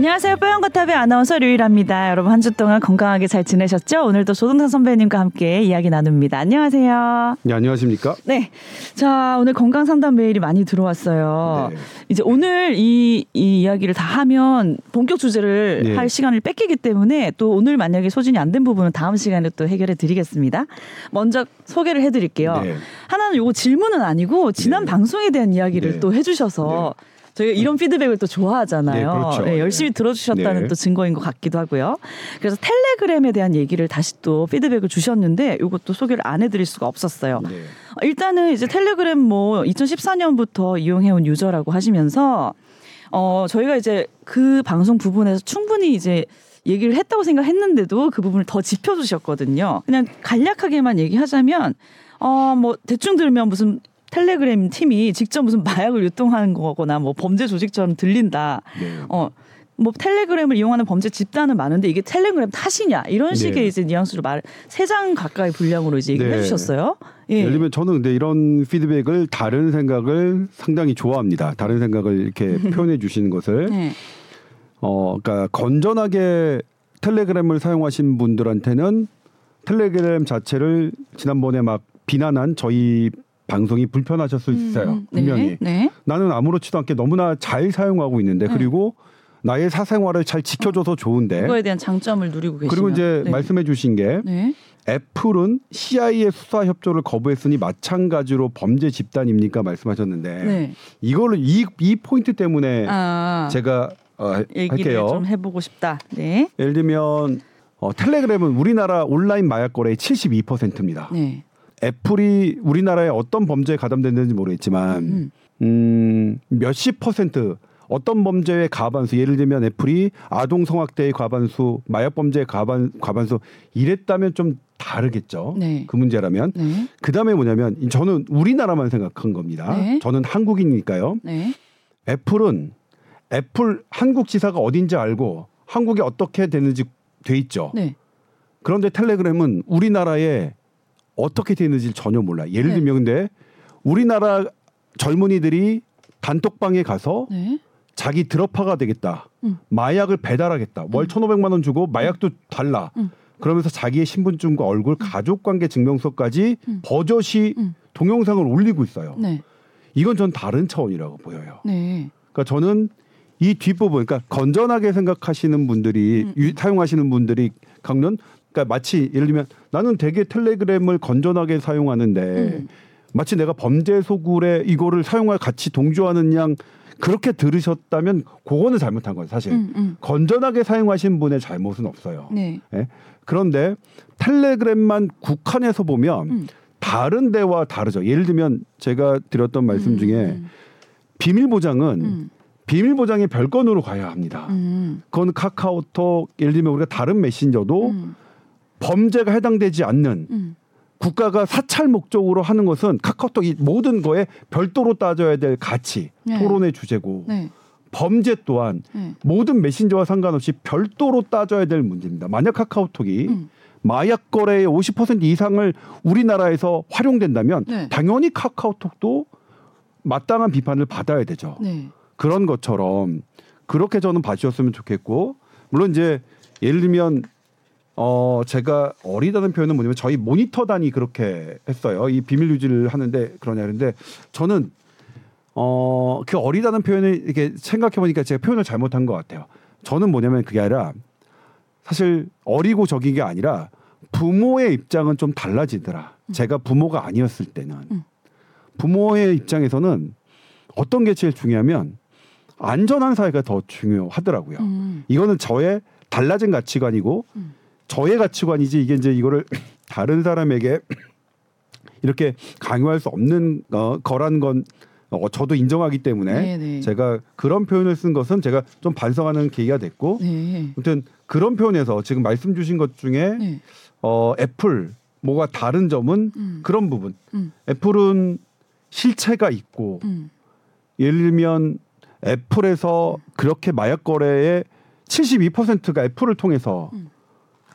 안녕하세요. 뽀얀거탑의 아나운서 류일합니다. 여러분 한 주 동안 건강하게 잘 지내셨죠? 오늘도 조동상 선배님과 함께 이야기 나눕니다. 안녕하세요. 네, 안녕하십니까? 네. 자, 오늘 건강 상담 메일이 많이 들어왔어요. 네. 이제 오늘 이, 이 이야기를 다 하면 본격 주제를 네. 할 시간을 뺏기기 때문에 또 오늘 만약에 소진이 안 된 부분은 다음 시간에 또 해결해 드리겠습니다. 먼저 소개를 해 드릴게요. 네. 하나는 요거 질문은 아니고 지난 네. 방송에 대한 이야기를 네. 또 해주셔서 저희가 이런 피드백을 또 좋아하잖아요. 네, 그렇죠. 네, 열심히 들어주셨다는 네. 또 증거인 것 같기도 하고요. 그래서 텔레그램에 대한 얘기를 다시 또 피드백을 주셨는데 이것도 소개를 안 해드릴 수가 없었어요. 네. 일단은 이제 텔레그램 뭐 2014년부터 이용해온 유저라고 하시면서 어 저희가 이제 그 방송 부분에서 충분히 이제 얘기를 했다고 생각했는데도 그 부분을 더 짚어주셨거든요. 그냥 간략하게만 얘기하자면 어 뭐 대충 들면 무슨 텔레그램 팀이 직접 무슨 마약을 유통하는 거거나 뭐 범죄 조직처럼 들린다. 네. 어. 뭐 텔레그램을 이용하는 범죄 집단은 많은데 이게 텔레그램 탓이냐 이런 식의 네. 이제 뉘앙스로 말 세 장 가까이 분량으로 이제 얘기를 네. 해주셨어요. 예. 예를 들면 저는 근데 이런 피드백을 다른 생각을 상당히 좋아합니다. 다른 생각을 이렇게 표현해 주시는 것을 네. 어 그러니까 건전하게 텔레그램을 사용하신 분들한테는 텔레그램 자체를 지난번에 막 비난한 저희 방송이 불편하셨을 수 있어요. 음, 분명히. 네. 네. 나는 아무렇지도 않게 너무나 잘 사용하고 있는데 네. 그리고 나의 사생활을 잘 지켜줘서 좋은데 그거에 대한 장점을 누리고 계시면 그리고 이제 네. 말씀해 주신 게 네. 애플은 CIA의 수사 협조를 거부했으니 마찬가지로 범죄 집단입니까 말씀하셨는데 네. 이거를 이, 이 포인트 때문에 아, 제가 어, 얘기를 할게요. 좀 해보고 싶다. 네. 예를 들면 어, 텔레그램은 우리나라 온라인 마약 거래의 72%입니다. 네. 애플이 우리나라에 어떤 범죄에 가담됐는지 모르겠지만 음. 음, 몇십 퍼센트 어떤 범죄의 과반수 예를 들면 애플이 아동 성학대의 과반수 마약 범죄의 과반 과반수 이랬다면 좀 다르겠죠. 네. 그 문제라면 네. 그다음에 뭐냐면 저는 우리나라만 생각한 겁니다. 네. 저는 한국인이니까요. 네. 애플은 애플 한국 지사가 어딘지 알고 한국에 어떻게 되는지 돼 있죠. 네. 그런데 텔레그램은 우리나라에 어떻게 되는지 전혀 몰라. 예를 네. 들면 근데 우리나라 젊은이들이 단톡방에 가서 네. 자기 드러파가 되겠다. 음. 마약을 배달하겠다. 월 1,500만 원 주고 마약도 달라. 음. 그러면서 자기의 신분증과 얼굴, 가족 관계 증명서까지 음. 버젓이 음. 동영상을 올리고 있어요. 네. 이건 전 다른 차원이라고 보여요. 네. 그러니까 저는 이 뒷부분, 그러니까 건전하게 생각하시는 분들이 음. 유- 사용하시는 분들이 강론, 그러니까 마치 예를 들면 나는 되게 텔레그램을 건전하게 사용하는데 음. 마치 내가 범죄 소굴에 이거를 사용할 같이 동조하는 양 그렇게 들으셨다면 그거는 잘못한 거예요, 사실. 음, 음. 건전하게 사용하신 분의 잘못은 없어요. 네. 예? 그런데 텔레그램만 국한해서 보면 음. 다른 데와 다르죠. 예를 들면 제가 드렸던 말씀 중에 음. 비밀 보장은 음. 비밀 보장이 별건으로 가야 합니다. 음. 그건 카카오톡 예를 들면 우리가 다른 메신저도 음. 범죄가 해당되지 않는 음. 국가가 사찰 목적으로 하는 것은 카카오톡 이 모든 거에 별도로 따져야 될 가치 네. 토론의 주제고 네. 범죄 또한 네. 모든 메신저와 상관없이 별도로 따져야 될 문제입니다. 만약 카카오톡이 음. 마약 거래의 50% 이상을 우리나라에서 활용된다면 네. 당연히 카카오톡도 마땅한 비판을 받아야 되죠. 네. 그런 것처럼 그렇게 저는 봐주셨으면 좋겠고 물론 이제 예를 들면 어 제가 어리다는 표현은 뭐냐면 저희 모니터단이 그렇게 했어요. 이 비밀 유지를 하는데 그러냐 그런데 저는 어 그 어리다는 표현을 이렇게 생각해 보니까 제가 표현을 잘못한 것 같아요. 저는 뭐냐면 그게 아니라 사실 어리고 적인 게 아니라 부모의 입장은 좀 달라지더라. 제가 부모가 아니었을 때는 음. 부모의 입장에서는 어떤 게 제일 중요하면 안전한 사회가 더 중요하더라고요. 음. 이거는 저의 달라진 가치관이고 음. 저의 가치관이지 이게 이제 이거를 다른 사람에게 이렇게 강요할 수 없는 어, 거란 건 어, 저도 인정하기 때문에 네, 네. 제가 그런 표현을 쓴 것은 제가 좀 반성하는 계기가 됐고 네. 아무튼 그런 표현에서 지금 말씀 주신 것 중에 네. 어, 애플 뭐가 다른 점은 음. 그런 부분. 음. 애플은 실체가 있고 음. 예를 들면 애플에서 그렇게 마약 거래의 72%가 애플을 통해서 음.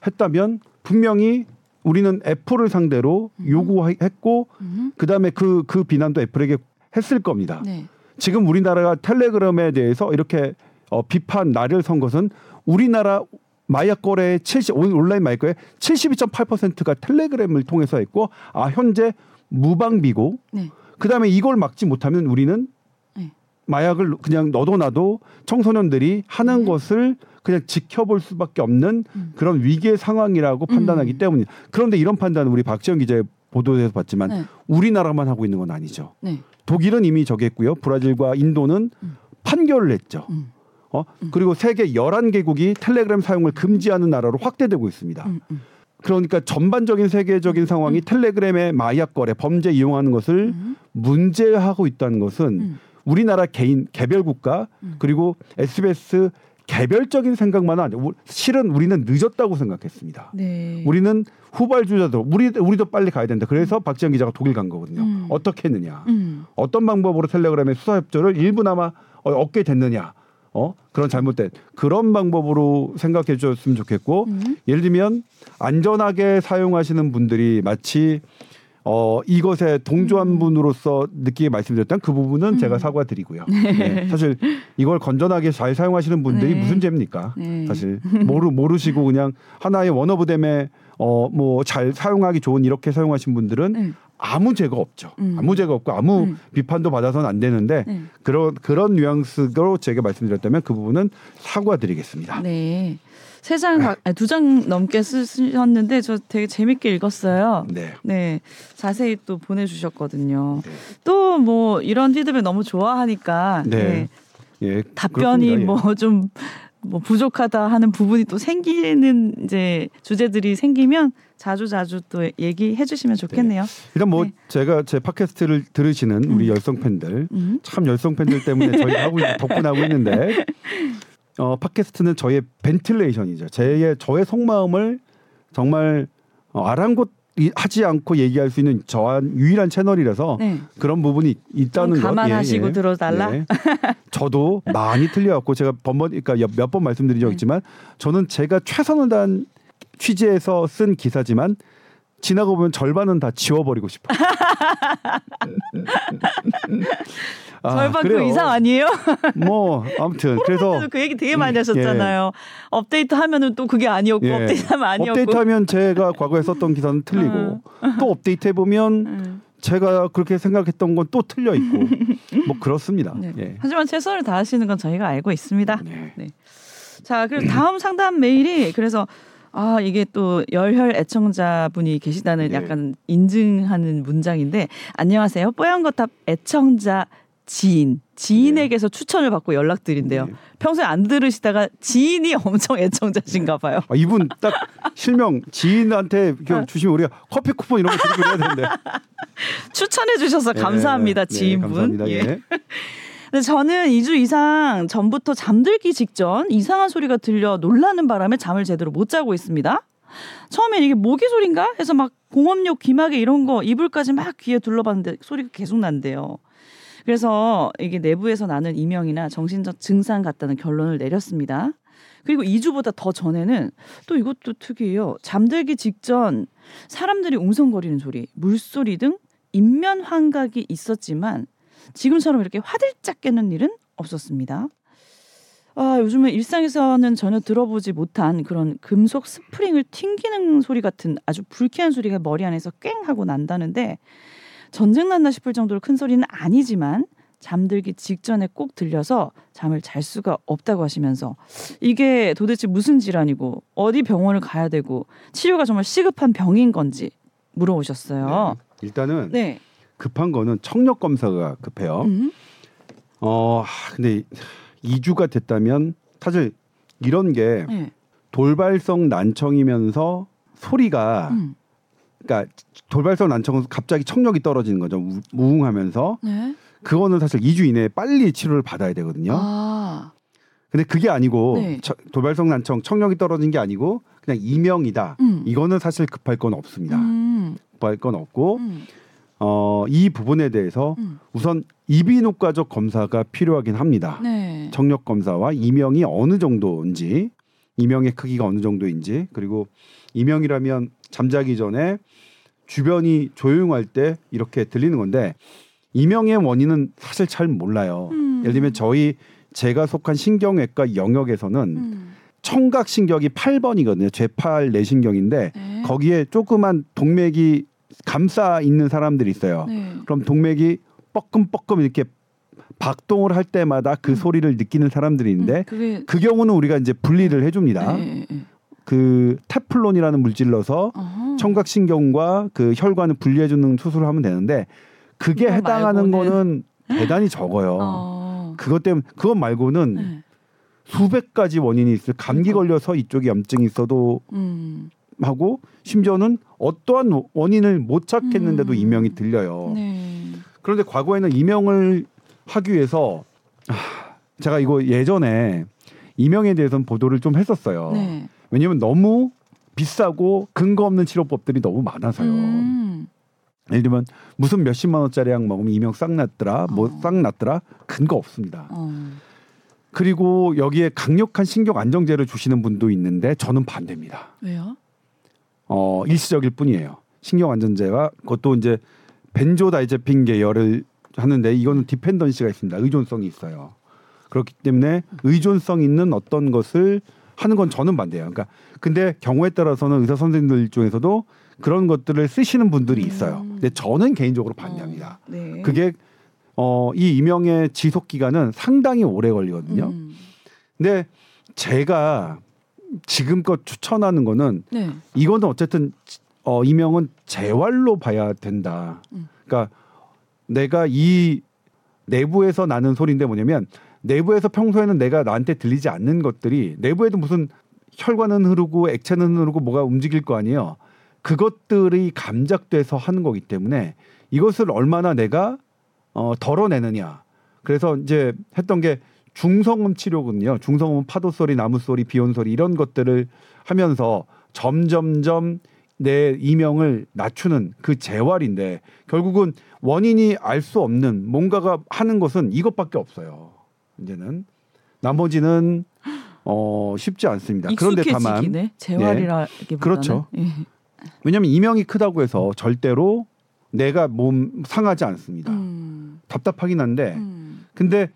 했다면 분명히 우리는 애플을 상대로 요구했고 음. 그다음에 그그 비난도 애플에게 했을 겁니다. 네. 지금 우리나라가 텔레그램에 대해서 이렇게 어, 비판 나를 선 것은 우리나라 마약 거래의 70 온라인 마약 거래 72.8%가 텔레그램을 통해서 했고 아 현재 무방비고 네. 그다음에 이걸 막지 못하면 우리는 네. 마약을 그냥 넣어놔도 청소년들이 하는 네. 것을 그냥 지켜볼 수밖에 없는 음. 그런 위기의 상황이라고 판단하기 음. 때문이에요. 그런데 이런 판단은 우리 박지영 기자의 보도에서 봤지만 네. 우리나라만 하고 있는 건 아니죠. 네. 독일은 이미 정했고요. 브라질과 인도는 음. 판결을 했죠. 음. 어? 그리고 세계 11개국이 텔레그램 사용을 금지하는 나라로 확대되고 있습니다. 음, 음. 그러니까 전반적인 세계적인 상황이 텔레그램의 마약 거래, 범죄 이용하는 것을 음. 문제화하고 있다는 것은 음. 우리나라 개인 개별 국가 음. 그리고 SBS 개별적인 생각만은 아니고 실은 우리는 늦었다고 생각했습니다. 네. 우리는 후발주자들 우리 우리도 빨리 가야 된다. 그래서 박지영 기자가 독일 간 거거든요. 음. 어떻게 했느냐? 음. 어떤 방법으로 텔레그램의 수사 협조를 일부나마 어, 얻게 됐느냐? 어 그런 잘못된 그런 방법으로 생각해 주셨으면 좋겠고 음. 예를 들면 안전하게 사용하시는 분들이 마치 어 이것에 동조한 분으로서 느끼게 말씀드렸던 그 부분은 음. 제가 사과드리고요. 네, 사실 이걸 건전하게 잘 사용하시는 분들이 네. 무슨 죄입니까? 네. 사실 모르 모르시고 그냥 하나의 원어브댐에 어뭐 잘 사용하기 좋은 이렇게 사용하신 분들은 네. 아무 죄가 없죠. 음. 아무 죄가 없고 아무 음. 비판도 받아서는 안 되는데 네. 그런 그런 뉘앙스로 제가 말씀드렸다면 그 부분은 사과드리겠습니다. 네. 세 장, 두 장 넘게 쓰셨는데 저 되게 재밌게 읽었어요. 네. 네. 자세히 또 보내주셨거든요. 네. 또뭐 이런 피드백 너무 좋아하니까 네. 네. 예, 답변이. 예. 뭐좀 뭐 부족하다 하는 부분이 또 생기는 이제 주제들이 생기면 자주 자주 또 얘기해 주시면 좋겠네요. 일단 뭐 네. 제가 제 팟캐스트를 들으시는 우리 음. 열성 팬들 음. 참 열성 팬들 때문에 저희 하고 있- 덕분 하고 있는데 어 팟캐스트는 저의 벤틸레이션이죠. 제의 저의 속마음을 정말 어, 아랑곳 이- 하지 않고 얘기할 수 있는 저한 유일한 채널이라서 네. 그런 부분이 있다는 좀 것. 감안하시고 들어달라? 예. 저도 많이 틀려갖고 제가 번번 그러니까 몇 번 말씀드린 적 네. 있지만 저는 제가 최선을 다한 취재에서 쓴 기사지만 지나고 보면 절반은 다 지워버리고 싶어. 아, 절반 그 그래요. 이상 아니에요? 뭐 아무튼 그래서 그 얘기 되게 많이 하셨잖아요. 업데이트 하면은 또 그게 아니었고 예. 업데이트하면 아니었고. 업데이트하면 제가 과거에 썼던 기사는 틀리고 또 업데이트 해 보면 음. 제가 그렇게 생각했던 건 또 틀려 있고 뭐 그렇습니다. 네. 예. 하지만 최선을 다하시는 건 저희가 알고 있습니다. 네. 자, 그리고 다음 상담 메일이 그래서 아 이게 또 열혈 애청자분이 계시다는 네. 약간 인증하는 문장인데 안녕하세요 뽀얀거탑 애청자 지인 지인에게서 추천을 받고 연락드린대요. 네. 평소에 안 들으시다가 지인이 엄청 애청자신가 봐요. 아, 이분 딱 실명 지인한테 이렇게 주시면 우리가 커피 쿠폰 이런 거 드리고 그래야 되는데 추천해 주셔서 예, 감사합니다 예, 지인분. 감사합니다. 예. 예. 근데 저는 2주 이상 전부터 잠들기 직전 이상한 소리가 들려 놀라는 바람에 잠을 제대로 못 자고 있습니다. 처음엔 이게 모기 소린가 해서 막 공업용 귀마개 이런 거 이불까지 막 귀에 둘러봤는데 소리가 계속 난대요. 그래서 이게 내부에서 나는 이명이나 정신적 증상 같다는 결론을 내렸습니다. 그리고 2주보다 더 전에는 또 이것도 특이해요. 잠들기 직전 사람들이 웅성거리는 소리, 물소리 등 인면 환각이 있었지만 지금처럼 이렇게 화들짝 깨는 일은 없었습니다. 아, 요즘은 일상에서는 전혀 들어보지 못한 그런 금속 스프링을 튕기는 소리 같은 아주 불쾌한 소리가 머리 안에서 꽹 하고 난다는데 전쟁 났나 싶을 정도로 큰 소리는 아니지만 잠들기 직전에 꼭 들려서 잠을 잘 수가 없다고 하시면서 이게 도대체 무슨 질환이고 어디 병원을 가야 되고 치료가 정말 시급한 병인 건지 물어보셨어요. 네. 일단은 네. 급한 거는 청력 검사가 급해요. 음. 어 하, 근데 2주가 됐다면 사실 이런 게 네. 돌발성 난청이면서 소리가 음. 그러니까 돌발성 난청은 갑자기 청력이 떨어지는 거죠. 우, 우웅하면서 네. 그거는 사실 2주 이내에 빨리 치료를 받아야 되거든요. 아. 근데 그게 아니고 네. 처- 돌발성 난청 청력이 떨어진 게 아니고 그냥 이명이다. 음. 이거는 사실 급할 건 없습니다. 음. 급할 건 없고 음. 어, 이 부분에 대해서 음. 우선 이비인후과적 검사가 필요하긴 합니다. 네. 청력 검사와 이명이 어느 정도인지 이명의 크기가 어느 정도인지 그리고 이명이라면 잠자기 전에 주변이 조용할 때 이렇게 들리는 건데 이명의 원인은 사실 잘 몰라요. 음. 예를 들면 저희 제가 속한 신경외과 영역에서는 음. 청각 신경이 8번이거든요. 제8 내신경인데 네. 거기에 조그만 동맥이 감싸 있는 사람들이 있어요. 네. 그럼 동맥이 뻐끔뻐끔 이렇게 박동을 할 때마다 그 음. 소리를 느끼는 사람들이 있는데 음, 그게 그 경우는 우리가 이제 분리를 해줍니다. 네, 네, 네. 그 테플론이라는 물질 넣어서 어허. 청각 신경과 그 혈관을 분리해주는 수술을 하면 되는데 그게 해당하는 말고는- 거는 대단히 적어요. 어. 그것 때문에 그것 말고는 네. 수백 가지 원인이 있을 감기 그러니까. 걸려서 이쪽에 염증이 있어도 음. 하고 심지어는 어떠한 원인을 못 찾겠는데도 음. 이명이 들려요. 네. 그런데 과거에는 이명을 하기 위해서 아, 제가 이거 예전에 이명에 대해서는 보도를 좀 했었어요. 네. 왜냐하면 너무 비싸고 근거 없는 치료법들이 너무 많아서요. 음. 예를 들면 무슨 몇십만 원짜리 약 먹으면 이명 싹 났더라, 뭐 어. 싹 났더라 근거 없습니다. 어. 그리고 여기에 강력한 신경 안정제를 주시는 분도 있는데 저는 반대입니다. 왜요? 어 일시적일 뿐이에요. 신경 안정제가 그것도 이제 벤조다이제핀 계열을 하는데 이거는 디펜던시가 있습니다. 의존성이 있어요. 그렇기 때문에 의존성 있는 어떤 것을 하는 건 저는 반대예요. 그러니까 근데 경우에 따라서는 의사 선생님들 중에서도 그런 것들을 쓰시는 분들이 있어요. 음. 근데 저는 개인적으로 반대합니다. 어. 네. 그게 어, 이 이명의 지속 기간은 상당히 오래 걸리거든요. 음. 근데 제가 지금껏 추천하는 거는 네. 이거는 어쨌든 어, 이명은 재활로 봐야 된다. 음. 그러니까 내가 이 내부에서 나는 소리인데 뭐냐면 내부에서 평소에는 내가 나한테 들리지 않는 것들이 내부에도 무슨 혈관은 흐르고 액체는 흐르고 뭐가 움직일 거 아니에요. 그것들이 감작돼서 하는 거기 때문에 이것을 얼마나 내가 어, 덜어내느냐. 그래서 이제 했던 게 중성음 치료거든요. 중성음은 파도 소리, 나무 소리, 비온 소리 이런 것들을 하면서 점점점 내 이명을 낮추는 그 재활인데 결국은 원인이 알 수 없는 뭔가가 하는 것은 이것밖에 없어요. 이제는 나머지는 어 쉽지 않습니다. 그런데 다만 익숙해지기네. 재활이라기보다는. 그렇죠. 예. 왜냐하면 이명이 크다고 해서 절대로 내가 몸 상하지 않습니다. 음. 답답하긴 한데 음. 근데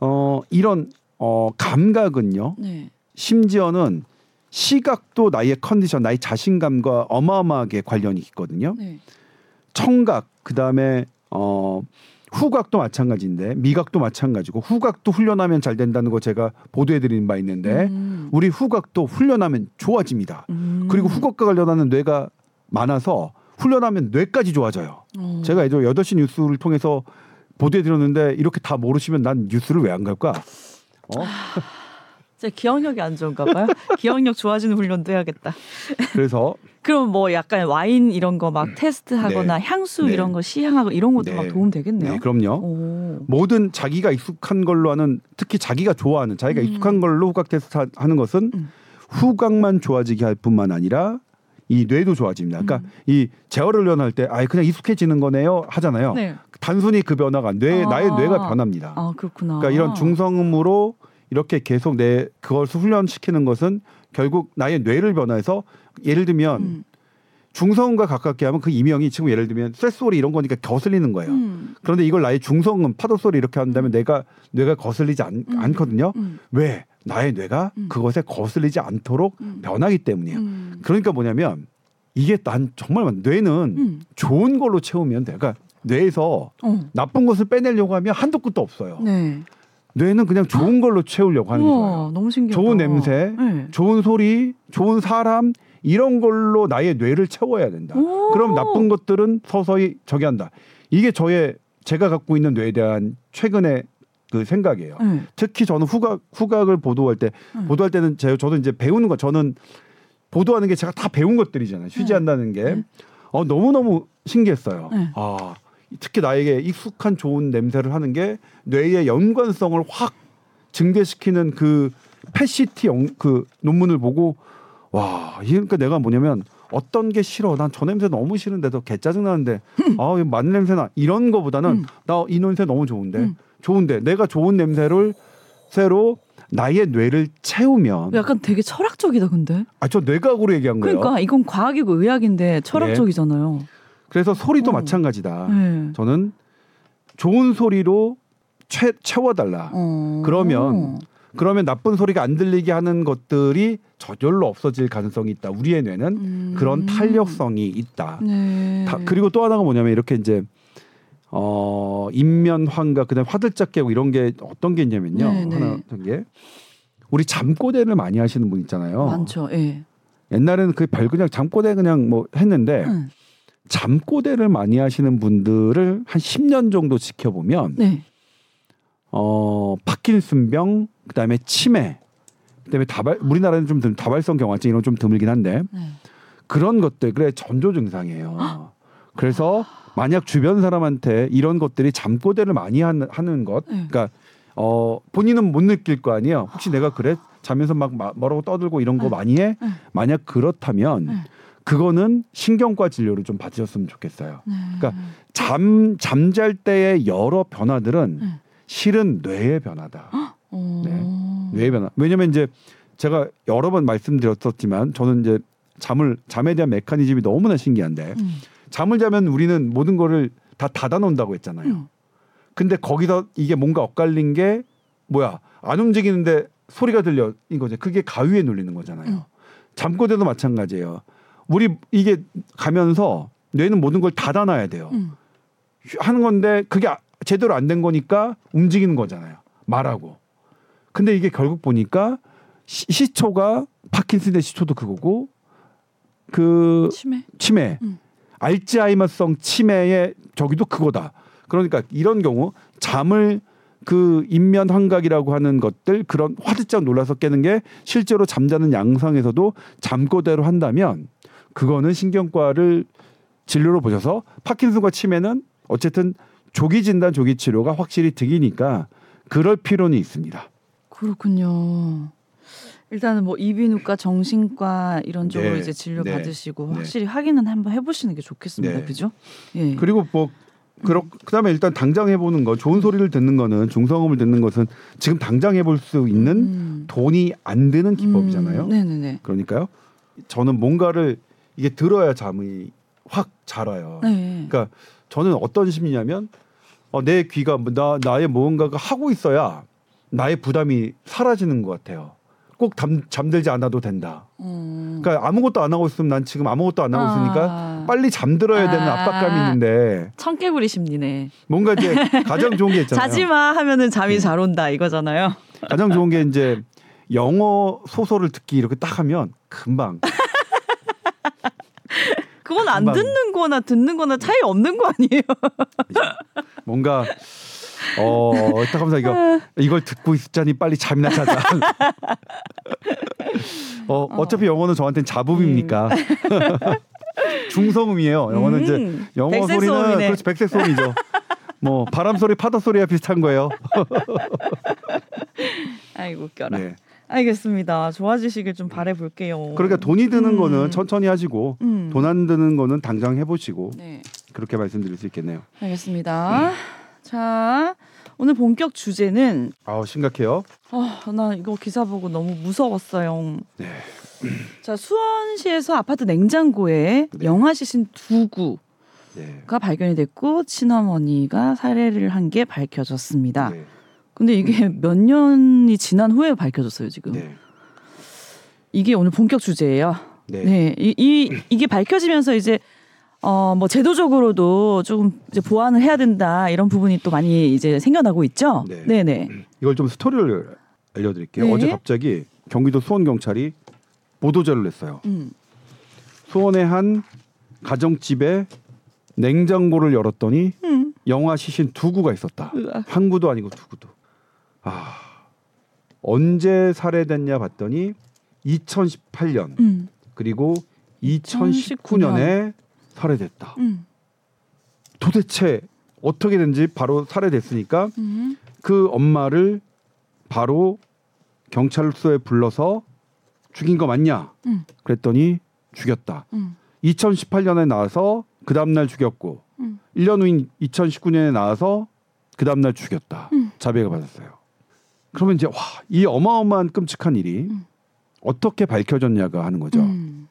어 이런 어 감각은요. 네. 심지어는 시각도 나의 컨디션, 나의 자신감과 어마어마하게 관련이 있거든요. 네. 청각, 그 다음에 어 후각도 마찬가지인데 미각도 마찬가지고 후각도 훈련하면 잘 된다는 거 제가 보도해드린 바 있는데 음. 우리 후각도 훈련하면 좋아집니다. 음. 그리고 후각과 관련하는 뇌가 많아서 훈련하면 뇌까지 좋아져요. 어. 제가 예전 8시 뉴스를 통해서 보도해 드렸는데 이렇게 다 모르시면 난 뉴스를 왜 안 갈까? 어? 제 기억력이 안 좋은가 봐요. 기억력 좋아지는 훈련도 해야겠다. 그래서 그럼 뭐 약간 와인 이런 거 막 테스트하거나 향수 네. 이런 거 시향하고 이런 것도 네. 막 도움 되겠네요. 네, 그럼요. 오. 모든 자기가 익숙한 걸로 하는 특히 자기가 좋아하는 자기가 음. 익숙한 걸로 후각 테스트 하- 하는 것은 음. 후각만 좋아지게 할 뿐만 아니라 이 뇌도 좋아집니다. 그러니까 음. 이 재활을 연할 때아 그냥 익숙해지는 거네요 하잖아요. 네. 단순히 그 변화가 뇌 아. 나의 뇌가 변합니다. 아 그렇구나. 그러니까 이런 중성음으로 이렇게 계속 내 그것을 훈련시키는 것은 결국 나의 뇌를 변화해서 예를 들면 음. 중성음과 가깝게 하면 그 이명이 지금 예를 들면 쇳소리 이런 거니까 거슬리는 거예요. 음. 그런데 이걸 나의 중성음 파도 소리 이렇게 한다면 내가 뇌가 거슬리지 않, 음. 않거든요. 음. 왜 나의 뇌가 음. 그것에 거슬리지 않도록 음. 변하기 때문이에요. 음. 그러니까 뭐냐면 이게 난 정말 뇌는 음. 좋은 걸로 채우면 돼. 그러니까 뇌에서 어. 나쁜 것을 빼내려고 하면 한도 끝도 없어요. 네. 뇌는 그냥 좋은 걸로 채우려고 하는 좋아요. 너무 신기하다. 좋은 냄새, 네. 좋은 소리, 좋은 사람 이런 걸로 나의 뇌를 채워야 된다. 오. 그럼 나쁜 것들은 서서히 저기 한다. 이게 저의 제가 갖고 있는 뇌에 대한 최근의 그 생각이에요. 네. 특히 저는 후각 후각을 보도할 때 음. 보도할 때는 제 저도 이제 배우는 거 저는 보도하는 게 제가 다 배운 것들이잖아요. 취재한다는 게 네. 어, 너무 너무 신기했어요. 네. 아 특히 나에게 익숙한 좋은 냄새를 하는 게 뇌의 연관성을 확 증대시키는 그 패시티 영, 그 논문을 보고 와 그러니까 내가 뭐냐면 어떤 게 싫어 난 저 냄새 너무 싫은데도 개 짜증 나는데 아 마늘 냄새나 이런 거보다는 음. 나이 냄새 너무 좋은데 음. 좋은데 내가 좋은 냄새를 새로 나의 뇌를 채우면 약간 되게 철학적이다 근데. 아 저 뇌각으로 얘기한 거예요. 그러니까 이건 과학이고 의학인데 철학적이잖아요. 그래서 소리도 어. 마찬가지다. 네. 저는 좋은 소리로 채, 채워달라. 어. 그러면 그러면 나쁜 소리가 안 들리게 하는 것들이 저절로 없어질 가능성이 있다. 우리의 뇌는 음. 그런 탄력성이 있다. 네. 다- 그리고 또 하나가 뭐냐면 이렇게 이제 어 인면 환각 그다음 에 화들짝 깨고 이런 게 어떤 게 있냐면요. 네, 네. 하나 어떤 게 우리 잠꼬대를 많이 하시는 분 있잖아요. 많죠. 예. 옛날에는 그 별 그냥 잠꼬대 그냥 뭐 했는데 음. 잠꼬대를 많이 하시는 분들을 한 10년 정도 지켜보면 네. 어 파킨슨병 그다음에 치매 그다음에 다발 우리나라는 좀 드- 다발성 경화증 이런 건좀 드물긴 한데 네. 그런 것들 그래 전조 증상이에요. 그래서 만약 주변 사람한테 이런 것들이 잠꼬대를 많이 하는, 하는 것, 네. 그러니까 어 본인은 못 느낄 거 아니에요. 혹시 내가 그래 자면서 막 마- 뭐라고 떠들고 이런 거 네. 많이 해? 네. 만약 그렇다면 네. 그거는 신경과 진료를 좀 받으셨으면 좋겠어요. 네. 그러니까 잠 잠잘 때의 여러 변화들은 네. 실은 뇌의 변화다. 어. 네. 뇌의 변화. 왜냐면 이제 제가 여러 번 말씀드렸었지만 저는 이제 잠을 잠에 대한 메커니즘이 너무나 신기한데 음. 잠을 자면 우리는 모든 거를 다 닫아 놓는다고 했잖아요. 음. 근데 거기서 이게 뭔가 엇갈린 게 뭐야? 안 움직이는데 소리가 들려 이거죠. 그게 가위에 눌리는 거잖아요. 음. 잠꼬대도 마찬가지예요. 우리 이게 가면서 뇌는 모든 걸 닫아놔야 돼요. 음. 하는 건데 그게 아- 제대로 안 된 거니까 움직이는 거잖아요. 말하고. 근데 이게 결국 보니까 시, 시초가 파킨슨의 시초도 그거고 그 치매. 치매, 음. 알츠하이머성 치매의 저기도 그거다. 그러니까 이런 경우 잠을 그 인면 환각이라고 하는 것들 그런 화들짝 놀라서 깨는 게 실제로 잠자는 양상에서도 잠꼬대로 한다면 그거는 신경과를 진료로 보셔서 파킨슨과 치매는 어쨌든 조기 진단 조기 치료가 확실히 득이니까 그럴 필요는 있습니다. 그렇군요. 일단은 뭐 이비인후과, 정신과 이런 쪽으로 네, 이제 진료 네, 받으시고 네. 확실히 확인은 한번 해보시는 게 좋겠습니다. 네. 그죠? 예. 그리고 뭐 그렇 그다음에 일단 당장 해보는 거 좋은 소리를 듣는 거는 중성음을 듣는 것은 지금 당장 해볼 수 있는 음. 돈이 안 드는 기법이잖아요. 음, 네네네. 그러니까요. 저는 뭔가를 이게 들어야 잠이 확 잘 와요. 네. 그러니까 저는 어떤 심리냐면 어, 내 귀가 뭐나 나의 무언가가 하고 있어야 나의 부담이 사라지는 것 같아요. 꼭 잠, 잠들지 않아도 된다. 음. 그러니까 아무것도 안 하고 있으면 난 지금 아무것도 안 하고 있으니까 아. 빨리 잠들어야 되는 아. 압박감이 있는데 청개구리 심리네. 뭔가 이제 가장 좋은 게 있잖아요. 자지마 하면은 잠이 음. 잘 온다 이거잖아요. 가장 좋은 게 이제 영어 소설을 듣기 이렇게 딱 하면 금방 그건 안 금방. 듣는 거나 듣는 거나 차이 없는 거 아니에요? 뭔가 어 딱 하면서 이거 이걸 듣고 있자니 빨리 잠이나 자자. 어 어차피 영어는 저한테는 자부입니까? 중성음이에요. 영어는 이제 음, 영어 백색 소리는 소음이네. 그렇지 백색 소음이죠. 뭐 바람 소리, 파도 소리와 비슷한 거예요. 아이고 웃겨라. 네. 알겠습니다. 좋아지시길 좀 바래 볼게요. 그러니까 돈이 드는 음. 거는 천천히 하시고 음. 돈안 드는 거는 당장 해보시고 네. 그렇게 말씀드릴 수 있겠네요. 알겠습니다. 자, 오늘 본격 주제는 아우 심각해요. 아, 나 이거 기사 보고 너무 무서웠어요. 네. 자, 수원시에서 아파트 냉장고에 네. 영아 시신 두 구가 네. 발견이 됐고 친어머니가 살해를 한 게 밝혀졌습니다. 네. 근데 이게 몇 년이 지난 후에 밝혀졌어요, 지금. 네. 이게 오늘 본격 주제예요. 네. 네, 이, 이 이게 밝혀지면서 이제 어 뭐 제도적으로도 조금 이제 보완을 해야 된다 이런 부분이 또 많이 이제 생겨나고 있죠. 네. 네, 네. 이걸 좀 스토리를 알려드릴게요. 네. 어제 갑자기 경기도 수원 경찰이 보도자를 냈어요. 음. 수원의 한 가정집에 냉장고를 열었더니 음. 영화 시신 두 구가 있었다. 으악. 한 구도 아니고 두 구도. 아 언제 살해됐냐 봤더니 2018년 음. 그리고 2019년에 살해됐다. 음. 도대체 어떻게 된지 바로 살해됐으니까 음. 그 엄마를 바로 경찰서에 불러서 죽인 거 맞냐? 음. 그랬더니 죽였다. 음. 2018년에 나와서 그 다음날 죽였고 음. 1년 후인 2019년에 나와서 그 다음날 죽였다. 음. 자백을 받았어요. 그러면 이제 와 이 어마어마한 끔찍한 일이 음. 어떻게 밝혀졌냐가 하는 거죠. 음.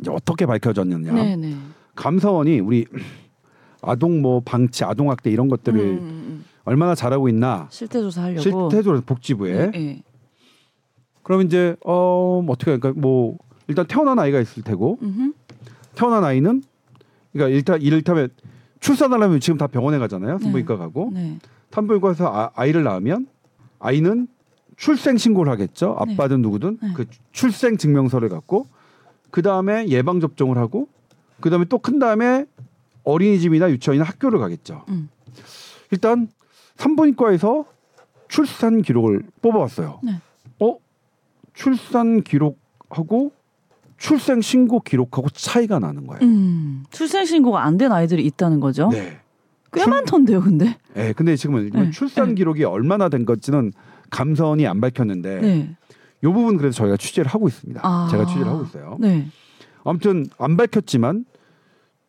이제 어떻게 밝혀졌느냐. 네, 네. 감사원이 우리 아동 뭐 방치, 아동 학대 이런 것들을 음, 음, 얼마나 잘하고 있나 실태 조사하려고. 실태 조사 복지부에 예, 예. 그럼 이제 어뭐 어떻게 할까 뭐 일단 태어난 아이가 있을 테고 음흠. 태어난 아이는 그러니까 일단 이를테면 출산하려면 지금 다 병원에 가잖아요 산부인과 가고 네. 산부인과에서 아, 아이를 낳으면 아이는 출생 신고를 하겠죠 네. 아빠든 누구든 네. 그 출생 증명서를 갖고 그 다음에 예방 접종을 하고 그 다음에 또 큰 다음에 어린이집이나 유치원이나 학교를 가겠죠 음. 일단 산부인과에서 출산 기록을 뽑아왔어요. 네. 어? 출산 기록하고 출생 신고 기록하고 차이가 나는 거예요. 음. 출생 신고가 안 된 아이들이 있다는 거죠. 네. 꽤 출- 많던데요, 근데. 네. 근데 지금은 네. 출산 네. 기록이 얼마나 된 건지는 감선이 안 밝혔는데 네. 이 부분 그래서 저희가 취재를 하고 있습니다. 아. 제가 취재를 하고 있어요. 네. 아무튼 안 밝혔지만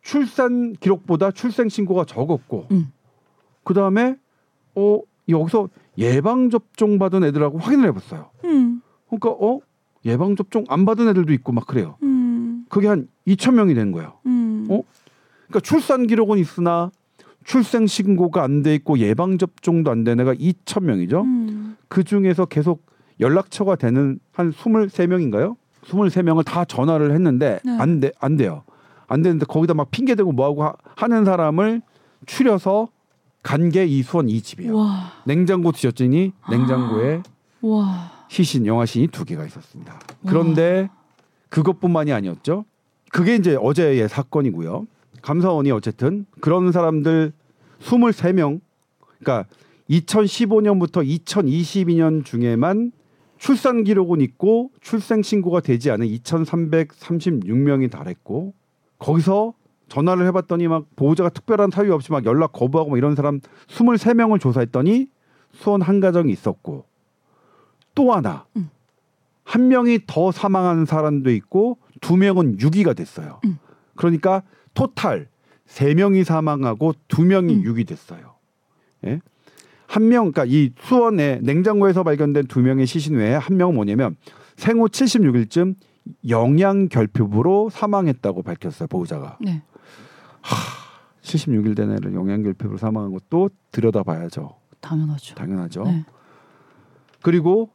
출산 기록보다 출생 신고가 적었고 음. 그 다음에 어 여기서 예방 접종 받은 애들하고 확인을 해봤어요. 음. 그러니까 어 예방 접종 안 받은 애들도 있고 막 그래요. 음. 그게 한 2천 명이 된 거예요. 음. 어? 그러니까 출산 기록은 있으나 출생 신고가 안 돼 있고 예방 접종도 안 된 애가 2천 명이죠. 음. 그 중에서 계속 연락처가 되는 한 23명인가요? 23명을 다 전화를 했는데 네. 안 돼, 안 돼요. 안 되는데 거기다 막 핑계 대고 뭐하고 하, 하는 사람을 추려서 간 게 이 수원 이 집이에요. 와. 냉장고 뒤졌더니 냉장고에 와. 시신 영화신이 두 개가 있었습니다. 그런데 그것뿐만이 아니었죠. 그게 이제 어제의 사건이고요. 감사원이 어쨌든 그런 사람들 23명 그러니까 2015년부터 2022년 중에만 출산 기록은 있고 출생 신고가 되지 않은 2,336명이 달했고 거기서 전화를 해봤더니 막 보호자가 특별한 사유 없이 막 연락 거부하고 막 이런 사람 23명을 조사했더니 수원 한 가정이 있었고 또 하나 음. 한 명이 더 사망한 사람도 있고 두 명은 유기가 됐어요. 음. 그러니까 토탈 세 명이 사망하고 두 명이 음. 유기 됐어요. 예? 한 명, 그러니까 이 수원에 냉장고에서 발견된 두 명의 시신 외에 한 명은 뭐냐면 생후 76일쯤 영양 결핍으로 사망했다고 밝혔어요 보호자가. 네. 76일 된 애를 영양 결핍으로 사망한 것도 들여다봐야죠. 당연하죠. 당연하죠. 네. 그리고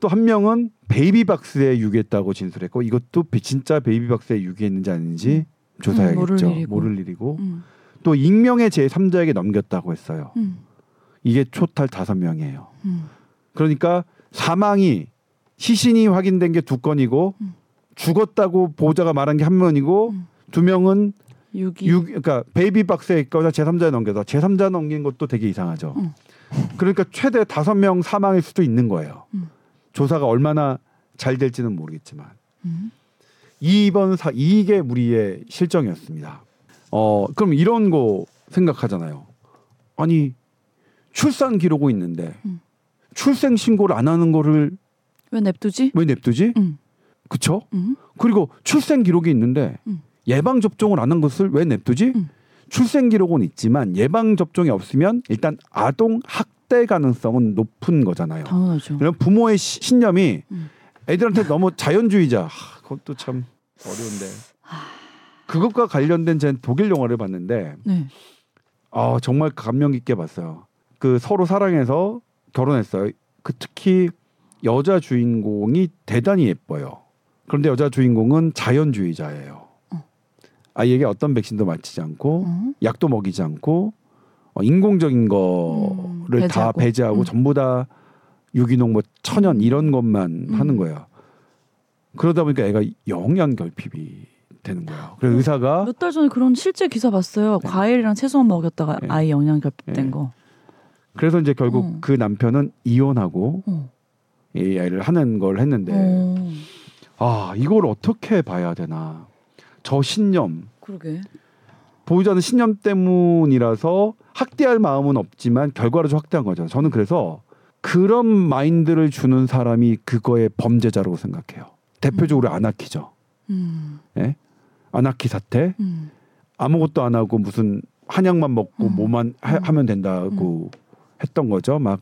또 한 명은 베이비박스에 유기했다고 진술했고 이것도 비- 진짜 베이비박스에 유기했는지 아닌지 조사해야겠죠. 음, 모를 일이고. 모를 일이고 음. 또 익명의 제3자에게 넘겼다고 했어요. 음. 이게 토탈 다섯 명이에요. 음. 그러니까 사망이 시신이 확인된 게 두 건이고 음. 죽었다고 보호자가 말한 게 한 명이고 음. 두 명은 유기. 유, 그러니까 베이비 박스에 있거나 제3자에 넘겨서 제3자 넘긴 것도 되게 이상하죠. 음. 그러니까 최대 다섯 명 사망일 수도 있는 거예요. 음. 조사가 얼마나 잘 될지는 모르겠지만 음. 이번 사 이게 우리의 실정이었습니다. 어 그럼 이런 거 생각하잖아요. 아니 출산 기록이 있는데 음. 출생 신고를 안 하는 거를 왜 냅두지? 왜 냅두지? 음. 그쵸? 음. 그리고 출생 기록이 있는데 음. 예방 접종을 안 한 것을 왜 냅두지? 음. 출생 기록은 있지만 예방 접종이 없으면 일단 아동 학대 가능성은 높은 거잖아요. 당연하죠. 그럼 부모의 시- 신념이 음. 애들한테 너무 자연주의자. 하, 그것도 참 어려운데. 그것과 관련된 제 독일 영화를 봤는데 네. 아 정말 감명 깊게 봤어요. 그 서로 사랑해서 결혼했어요. 그 특히 여자 주인공이 대단히 예뻐요. 그런데 여자 주인공은 자연주의자예요. 어. 아이에게 어떤 백신도 맞히지 않고 어? 약도 먹이지 않고 어, 인공적인 거를 음, 다 배제하고. 배제하고 음. 전부 다 유기농 뭐 천연 이런 것만 음. 하는 거예요. 그러다 보니까 애가 영양 결핍이 되는 거예요. 그래서 의사가 몇 달 전에 그런 실제 기사 봤어요. 네. 과일이랑 채소만 먹였다가 네. 아이 영양 결핍된 네. 거. 그래서 이제 결국 어. 그 남편은 이혼하고 어. 이 아이를 하는 걸 했는데 어. 아 이걸 어떻게 봐야 되나 저 신념 그러게. 보유자는 신념 때문이라서 학대할 마음은 없지만 결과로 확대한 거죠. 저는 그래서 그런 마인드를 주는 사람이 그거의 범죄자라고 생각해요. 대표적으로 아나키죠. 음. 예? 아나키 사태. 음. 아무것도 안 하고 무슨 한약만 먹고 음. 뭐만 하, 음. 하면 된다고 했던 거죠. 막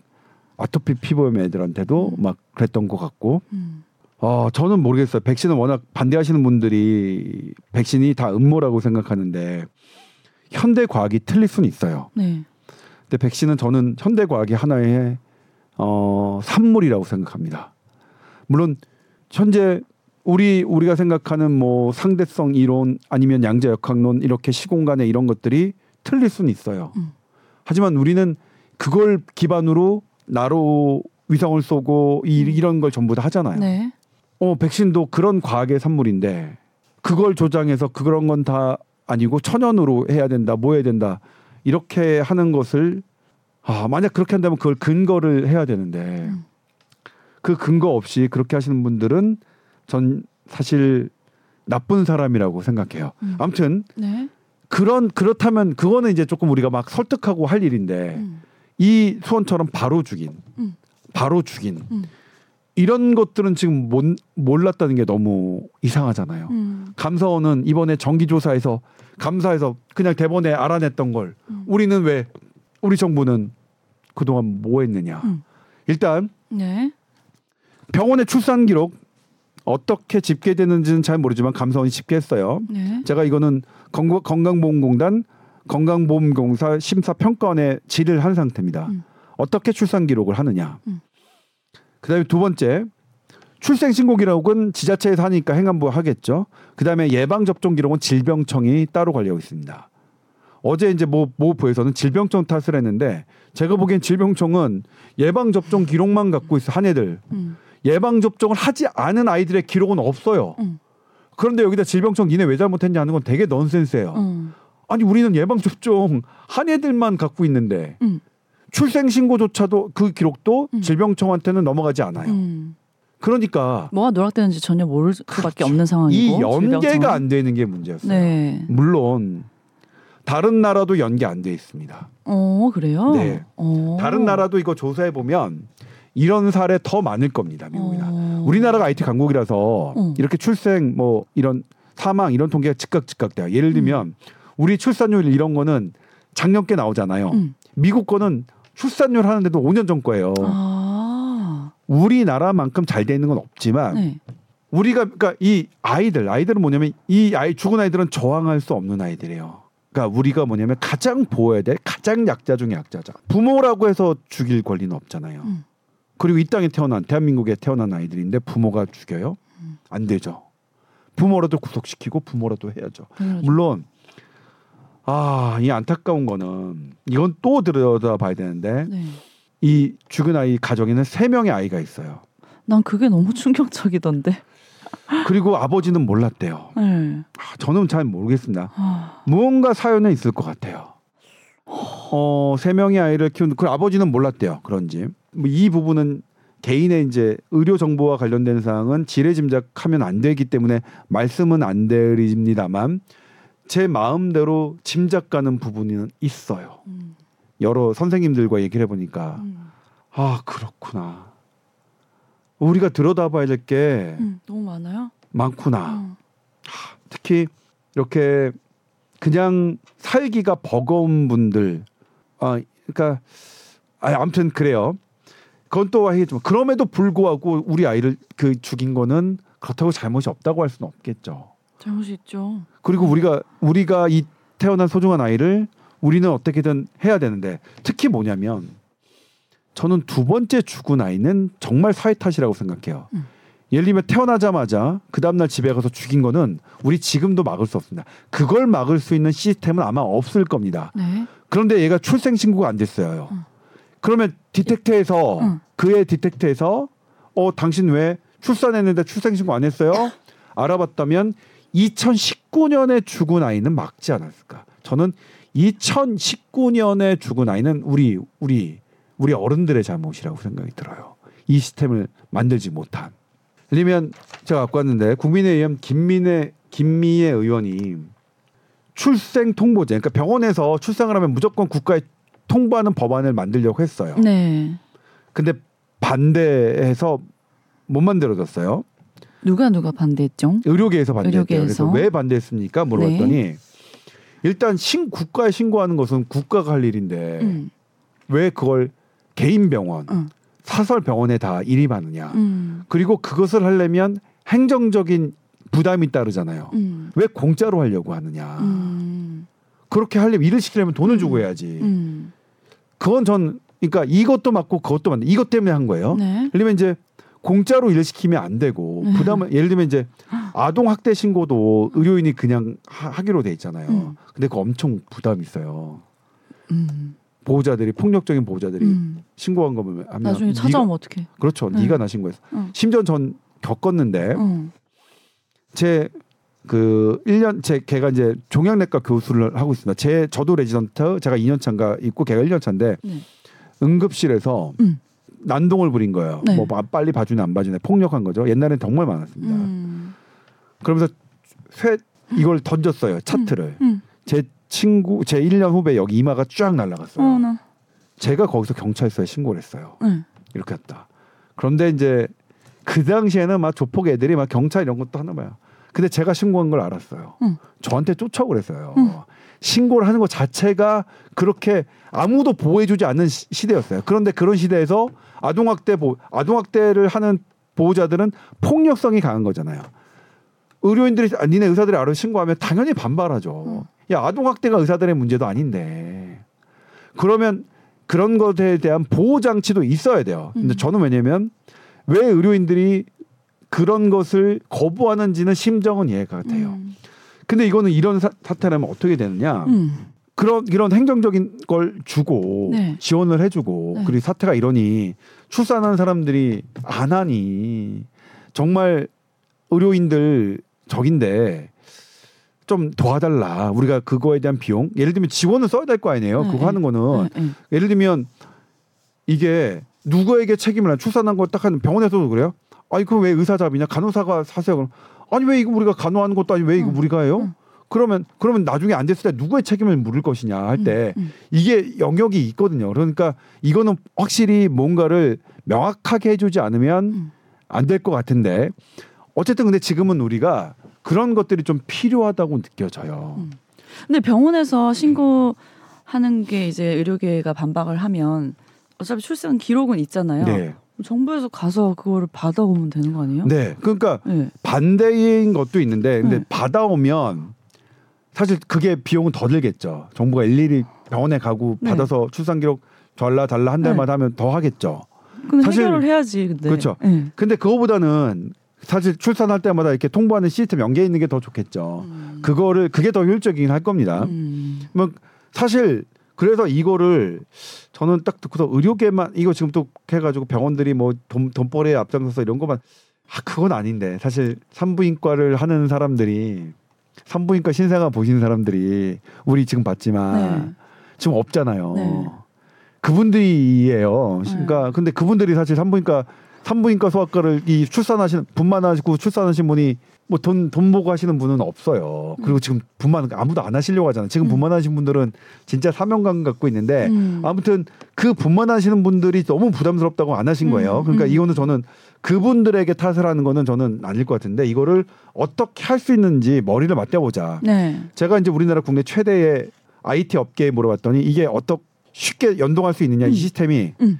아토피 피부염 애들한테도 음. 막 그랬던 것 같고. 음. 어, 저는 모르겠어요. 백신은 워낙 반대하시는 분들이 백신이 다 음모라고 생각하는데 현대 과학이 틀릴 수는 있어요. 네. 근데 백신은 저는 현대 과학의 하나의 어 산물이라고 생각합니다. 물론 현재 우리 우리가 생각하는 뭐 상대성 이론 아니면 양자 역학론 이렇게 시공간의 이런 것들이 틀릴 수는 있어요. 음. 하지만 우리는 그걸 기반으로 나로 위성을 쏘고 이, 이런 걸 전부 다 하잖아요. 네. 어, 백신도 그런 과학의 산물인데 그걸 조장해서 그런 건 다 아니고 천연으로 해야 된다, 뭐 해야 된다 이렇게 하는 것을 아 만약 그렇게 한다면 그걸 근거를 해야 되는데 음. 그 근거 없이 그렇게 하시는 분들은 전 사실 나쁜 사람이라고 생각해요. 음. 아무튼 네. 그런 그렇다면 그거는 이제 조금 우리가 막 설득하고 할 일인데 음. 이 수원처럼 바로 죽인, 음. 바로 죽인 음. 이런 것들은 지금 못, 몰랐다는 게 너무 이상하잖아요. 음. 감사원은 이번에 정기조사에서 감사해서 그냥 대본에 알아냈던 걸 음. 우리는 왜 우리 정부는 그동안 뭐 했느냐. 음. 일단 네. 병원의 출산 기록 어떻게 집계되는지는 잘 모르지만 감사원이 집계했어요. 네. 제가 이거는 건강- 건강보험공단 건강보험공사 심사평가원에 질의를 한 상태입니다. 음. 어떻게 출산 기록을 하느냐. 음. 그다음에 두 번째 출생 신고 기록은 지자체에서 하니까 행안부 하겠죠. 그다음에 예방 접종 기록은 질병청이 따로 관리하고 있습니다. 어제 이제 모, 모 부에서는 질병청 탓을 했는데 제가 보기엔 질병청은 예방 접종 기록만 갖고 있어 한 애들 음. 예방 접종을 하지 않은 아이들의 기록은 없어요. 음. 그런데 여기다 질병청 니네 왜 잘못했냐 하는 건 되게 넌센스예요. 음. 아니 우리는 예방 접종 한 애들만 갖고 있는데 음. 출생 신고조차도 그 기록도 음. 질병청한테는 넘어가지 않아요. 음. 그러니까 뭐가 누락되는지 전혀 모를 수밖에 없는 이 상황이고 연계가 질병청은. 안 되는 게 문제였어요. 네. 물론 다른 나라도 연계 안 돼 있습니다. 어 그래요? 네. 어. 다른 나라도 이거 조사해 보면 이런 사례 더 많을 겁니다. 미국이나 어. 우리나라가 IT 강국이라서 어. 이렇게 출생 뭐 이런 사망 이런 통계가 즉각 즉각 돼요. 예를 들면 음. 우리 출산율 이런 거는 작년께 나오잖아요. 음. 미국 거는 출산율 하는데도 5년 전 거예요. 아. 우리나라만큼 잘 돼 있는 건 없지만 네. 우리가 그러니까 이 아이들 아이들은 뭐냐면 이 아이 죽은 아이들은 저항할 수 없는 아이들이에요. 그러니까 우리가 뭐냐면 가장 보호해야 될 가장 약자 중에 약자자. 부모라고 해서 죽일 권리는 없잖아요. 음. 그리고 이 땅에 태어난 대한민국에 태어난 아이들인데 부모가 죽여요? 음. 안 되죠. 부모라도 구속시키고 부모라도 해야죠. 물론 아, 이 안타까운 거는 이건 또 들여다봐야 되는데 네. 이 죽은 아이 가정에는 세 명의 아이가 있어요. 난 그게 너무 충격적이던데. 그리고 아버지는 몰랐대요. 네. 아, 저는 잘 모르겠습니다. 아. 무언가 사연은 있을 것 같아요. 어, 세 명의 아이를 키우는 그 아버지는 몰랐대요. 그런지. 뭐 이 부분은 개인의 이제 의료 정보와 관련된 사항은 지레 짐작하면 안 되기 때문에 말씀은 안 드립니다만 제 마음대로 짐작 가는 부분은 있어요. 음. 여러 선생님들과 얘기를 해보니까 음. 아 그렇구나. 우리가 들여다봐야 될게 음. 너무 많아요. 많구나. 음. 특히 이렇게 그냥 살기가 버거운 분들 아 그러니까 아 아무튼 그래요. 그건 또 하겠지만 그럼에도 불구하고 우리 아이를 그 죽인 거는 그렇다고 잘못이 없다고 할 수는 없겠죠. 잘못이 있죠. 그리고 우리가 우리가 이 태어난 소중한 아이를 우리는 어떻게든 해야 되는데 특히 뭐냐면 저는 두 번째 죽은 아이는 정말 사회 탓이라고 생각해요. 음. 예를 들면 태어나자마자 그 다음날 집에 가서 죽인 거는 우리 지금도 막을 수 없습니다. 그걸 막을 수 있는 시스템은 아마 없을 겁니다. 네. 그런데 얘가 출생 신고가 안 됐어요. 음. 그러면 디텍트에서 음. 그의 디텍트에서 어 당신 왜 출산했는데 출생 신고 안 했어요? 알아봤다면 2019년에 죽은 아이는 막지 않았을까? 저는 2019년에 죽은 아이는 우리 우리 우리 어른들의 잘못이라고 생각이 들어요. 이 시스템을 만들지 못한. 들면 제가 갖고 왔는데 국민의힘 김민혜 김미애 의원이 출생 통보제 그러니까 병원에서 출생을 하면 무조건 국가에 통보하는 법안을 만들려고 했어요. 네. 근데 반대해서 못 만들어졌어요. 누가 누가 반대했죠? 의료계에서 반대했대요. 그래서 의료계에서. 왜 반대했습니까? 물어봤더니 일단 신 국가에 신고하는 것은 국가가 할 일인데 음. 왜 그걸 개인 병원, 음. 사설 병원에 다 일임하느냐. 음. 그리고 그것을 하려면 행정적인 부담이 따르잖아요. 음. 왜 공짜로 하려고 하느냐. 음. 그렇게 하려면 일을 시키려면 돈을 주고 해야지. 음. 그건 전 그러니까 이것도 맞고 그것도 맞는 이것 때문에 한 거예요. 네. 예를 들면 이제 공짜로 일 시키면 안 되고 네. 부담을 예를 들면 이제 아동 학대 신고도 의료인이 그냥 하, 기로돼 있잖아요. 음. 근데 그 엄청 부담 있어요. 음. 보호자들이 폭력적인 보호자들이 음. 신고한 거면 하면 나중에 찾아오면 어떡해? 그렇죠. 네. 네가 나 신고해서 어. 심지어 전 겪었는데 어. 제 그 1년 제 걔가 이제 종양내과 교수를 하고 있습니다. 제 저도 레지던트 제가 2년 차인가 있고 걔가 1년 차인데 네. 응급실에서 음. 난동을 부린 거예요. 네. 뭐 빨리 봐주네 안 봐주네 폭력한 거죠. 옛날엔 정말 많았습니다. 음. 그러면서 쇠 이걸 던졌어요 차트를. 음. 제 친구 제 1년 후배 여기 이마가 쫙 날라갔어요. 어, 나. 제가 거기서 경찰서에 신고를 했어요. 네. 이렇게 했다. 그런데 이제 그 당시에는 막 조폭 애들이 막 경찰 이런 것도 하나 봐요. 근데 제가 신고한 걸 알았어요. 응. 저한테 쫓아오고 그랬어요. 응. 신고를 하는 것 자체가 그렇게 아무도 보호해주지 않는 시, 시대였어요. 그런데 그런 시대에서 아동학대 보 아동학대를 하는 보호자들은 폭력성이 강한 거잖아요. 의료인들이 아, 니네 의사들이 알아 신고하면 당연히 반발하죠. 야 아동학대가 의사들의 문제도 아닌데 그러면 그런 것에 대한 보호 장치도 있어야 돼요. 근데 음. 저는 왜냐면 왜 의료인들이 그런 것을 거부하는지는 심정은 이해가 돼요. 음. 근데 이거는 이런 사, 사태라면 어떻게 되느냐? 음. 그런 이런 행정적인 걸 주고 네. 지원을 해주고 네. 그리고 사태가 이러니 출산하는 사람들이 안 하니 정말 의료인들 적인데 좀 도와달라 우리가 그거에 대한 비용 예를 들면 지원을 써야 될 거 아니에요 네, 그거 네. 하는 거는 네, 네. 예를 들면 이게 누구에게 책임을 안 출산한 걸 딱 하는 병원에서도 그래요 아니 그럼 왜 의사 잡이냐 간호사가 사세요 그럼 아니 왜 이거 우리가 간호하는 것도 아니고 왜 이거 응, 우리가 해요 응. 그러면 그러면 나중에 안 됐을 때 누구의 책임을 물을 것이냐 할 때. 이게 영역이 있거든요. 그러니까 이거는 확실히 뭔가를 명확하게 해주지 않으면 음. 안될 것 같은데 어쨌든 근데 지금은 우리가 그런 것들이 좀 필요하다고 느껴져요. 음. 근데 병원에서 신고하는 게 이제 의료계가 반박을 하면 어차피 출생 기록은 있잖아요. 네, 정부에서 가서 그거를 받아오면 되는 거 아니에요? 네. 그러니까 네. 반대인 것도 있는데 근데 네. 받아오면 사실 그게 비용은 더 들겠죠. 정부가 일일이 병원에 가고 네. 받아서 출산 기록 달라 달라 한 달마다 하면 더 하겠죠. 근데 사실- 해결을 해야지. 근데. 그렇죠. 네. 근데 그거보다는 사실 출산할 때마다 이렇게 통보하는 시스템 연계 있는 게 더 좋겠죠. 음. 그거를 그게 더 효율적이긴 할 겁니다. 음. 뭐 사실 그래서 이거를 저는 딱 듣고서 의료계만 이거 지금 또 해가지고 병원들이 뭐 돈, 돈벌이에 앞장서서 이런 것만 아 그건 아닌데 사실 산부인과를 하는 사람들이 산부인과 신생아 보시는 사람들이 우리 지금 봤지만 네. 지금 없잖아요. 네. 그분들이에요. 네. 그러니까 근데 그분들이 사실 산부인과 산부인과 소아과를 이 출산하시는 분만 하시고 출산하신 분이 뭐 돈 돈 보고 하시는 분은 없어요. 그리고 지금 분만 아무도 안 하시려고 하잖아요. 지금 음. 분만하신 분들은 진짜 사명감 갖고 있는데 음. 아무튼 그 분만하시는 분들이 너무 부담스럽다고 안 하신 거예요. 음, 그러니까 음. 이거는 저는 그분들에게 탓을 하는 거는 저는 아닐 것 같은데 이거를 어떻게 할 수 있는지 머리를 맞대보자. 네. 제가 이제 우리나라 국내 최대의 IT 업계에 물어봤더니 이게 어떻게 쉽게 연동할 수 있느냐 이 음. 시스템이 음.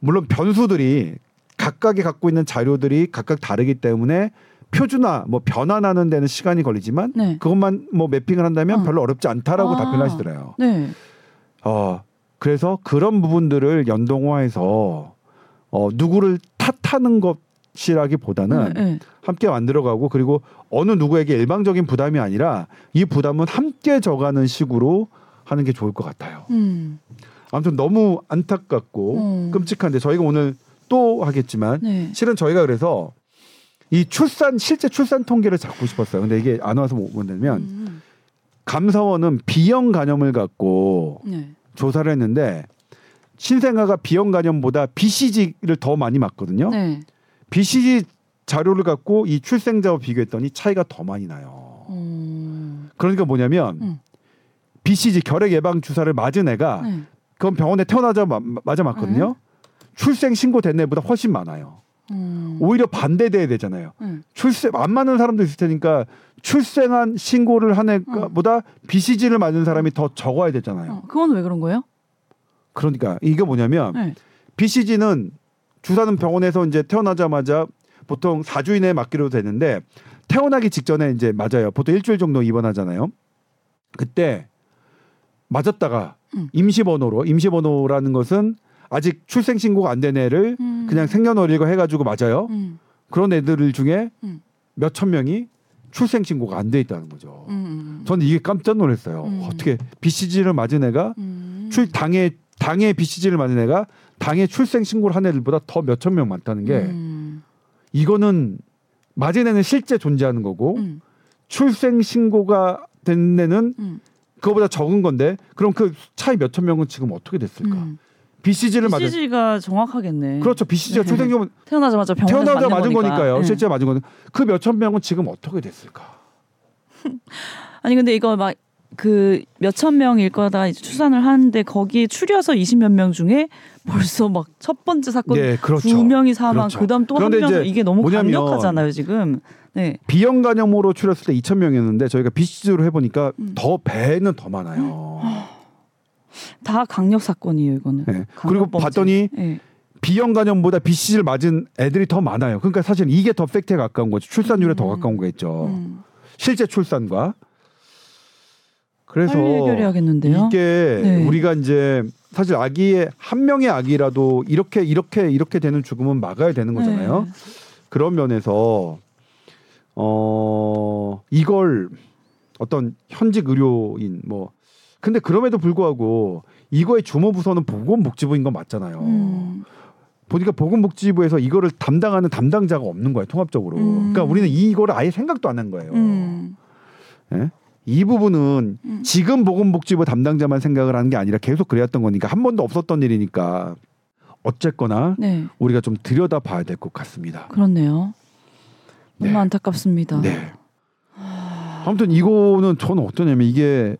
물론 변수들이 각각이 갖고 있는 자료들이 각각 다르기 때문에 표준화 뭐 변환하는 데는 시간이 걸리지만 네. 그것만 뭐 매핑을 한다면 어. 별로 어렵지 않다라고 아. 답변하시더래요. 네. 어 그래서 그런 부분들을 연동화해서 어 누구를 탓하는 것이라기보다는 네. 네. 함께 만들어가고 그리고 어느 누구에게 일방적인 부담이 아니라 이 부담은 함께 져가는 식으로 하는 게 좋을 것 같아요. 음. 아무튼 너무 안타깝고 음. 끔찍한데 저희가 오늘 또 하겠지만 네. 실은 저희가 그래서 이 출산 실제 출산 통계를 잡고 싶었어요. 근데 이게 안 와서 못 본다면 음. 감사원은 B형 간염을 갖고 네. 조사를 했는데 신생아가 B형 간염보다 BCG를 더 많이 맞거든요. 네. BCG 자료를 갖고 이 출생자와 비교했더니 차이가 더 많이 나요. 음. 그러니까 뭐냐면 음. BCG 결핵 예방 주사를 맞은 애가 네. 그건 병원에 태어나자마자 맞거든요. 출생 신고된 애보다 훨씬 많아요. 음. 오히려 반대돼야 되잖아요. 음. 출생 안 맞는 사람도 있을 테니까 출생한 신고를 한 애보다 BCG를 맞은 사람이 더 적어야 되잖아요. 어, 그건 왜 그런 거예요? 그러니까 이게 뭐냐면 네. BCG는 주사는 병원에서 이제 태어나자마자 보통 4주 이내에 맞기로 되는데 태어나기 직전에 이제 맞아요. 보통 일주일 정도 입원하잖아요. 그때 맞았다가 음. 임시 번호로 임시 번호라는 것은 아직 출생 신고가 안 된 애를 음. 그냥 생년월일과 해가지고 맞아요. 음. 그런 애들 중에 음. 몇천 명이 출생 신고가 안 돼 있다는 거죠. 음. 저는 이게 깜짝 놀랐어요. 음. 어떻게 BCG를 맞은 애가 음. 출 당해 당해 BCG를 맞은 애가 당해 출생 신고를 한 애들보다 더 몇 천 명 많다는 게 음. 이거는 맞은 애는 실제 존재하는 거고 음. 출생 신고가 된 애는 음. 그거보다 적은 건데 그럼 그 차이 몇 천 명은 지금 어떻게 됐을까? 음. BCG를 맞은 BCG가 정확하겠네. 그렇죠. BCG가 네. 출생 신고 태어나자마자 병원에서 태어나자 맞은 거니까. 거니까요. 네. 실제 맞은 거는 그몇천 명은 지금 어떻게 됐을까? 아니 근데 이거 막 그 몇천 명일 거다 추산을 하는데 거기에 추려서 20몇 명 중에 벌써 막 첫 번째 사건 네, 그렇죠. 두 명이 사망 그렇죠. 그다음 또 한 명 이게 너무 뭐냐면 강력하잖아요 지금. 네. 비형 간염으로 추렸을 때 2천 명이었는데 저희가 BCG로 해보니까 음. 더 배는 더 많아요. 다 강력 사건이에요 이거는. 네. 그리고 범죄. 봤더니 네. 비형 간염보다 BCG를 맞은 애들이 더 많아요. 그러니까 사실 이게 더 팩트에 가까운 거죠. 출산율에 더 음. 가까운 거겠죠. 음. 실제 출산과. 그래서. 이게 네. 우리가 이제 사실 아기의 한 명의 아기라도 이렇게 이렇게 이렇게 되는 죽음은 막아야 되는 거잖아요. 네. 그런 면에서 어 이걸 어떤 현직 의료인 뭐 근데 그럼에도 불구하고 이거의 주모 부서는 보건복지부인 건 맞잖아요. 음. 보니까 보건복지부에서 이거를 담당하는 담당자가 없는 거예요 통합적으로. 음. 그러니까 우리는 이거를 아예 생각도 안 한 거예요. 음. 예? 이 부분은 음. 지금 보건복지부 담당자만 생각을 하는 게 아니라 계속 그래왔던 거니까 한 번도 없었던 일이니까 어쨌거나 네. 우리가 좀 들여다 봐야 될 것 같습니다. 그렇네요. 너무 네. 안타깝습니다. 네. 아무튼 이거는 저는 어떠냐면 이게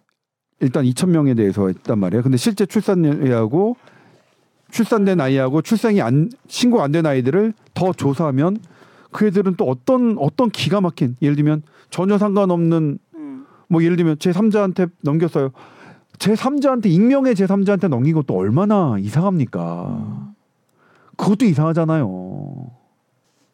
일단 2천 명에 대해서 했단 말이에요. 근데 실제 출산율하고 출산된 아이하고 출생이 안 신고 안 된 아이들을 더 조사하면 그 애들은 또 어떤 어떤 기가 막힌 예를 들면 전혀 상관없는 음. 뭐 예를 들면 제 3자한테 넘겼어요. 제 3자한테 익명의 제 3자한테 넘긴 것도 얼마나 이상합니까? 그것도 이상하잖아요.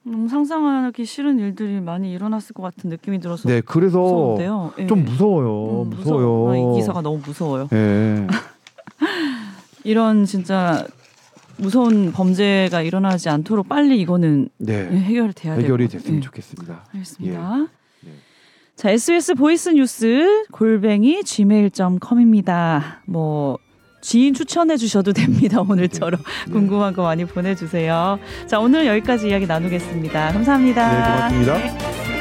너무 상상하기 싫은 일들이 많이 일어났을 것 같은 느낌이 들어서 네, 그래서 무서운데요. 예. 좀 무서워요. 음, 무서워요. 무서워. 이 기사가 너무 무서워요. 예. 이런 진짜 무서운 범죄가 일어나지 않도록 빨리 이거는 네. 해결돼야 돼요. 해결이 됐으면 좋겠습니다. 알겠습니다. 네. 자, SBS voice news 골뱅이 gmail.com입니다. 뭐 지인 추천해 주셔도 됩니다. 오늘처럼 네. 궁금한 거 많이 보내주세요. 자, 오늘 여기까지 이야기 나누겠습니다. 감사합니다. 네, 고맙습니다. 네.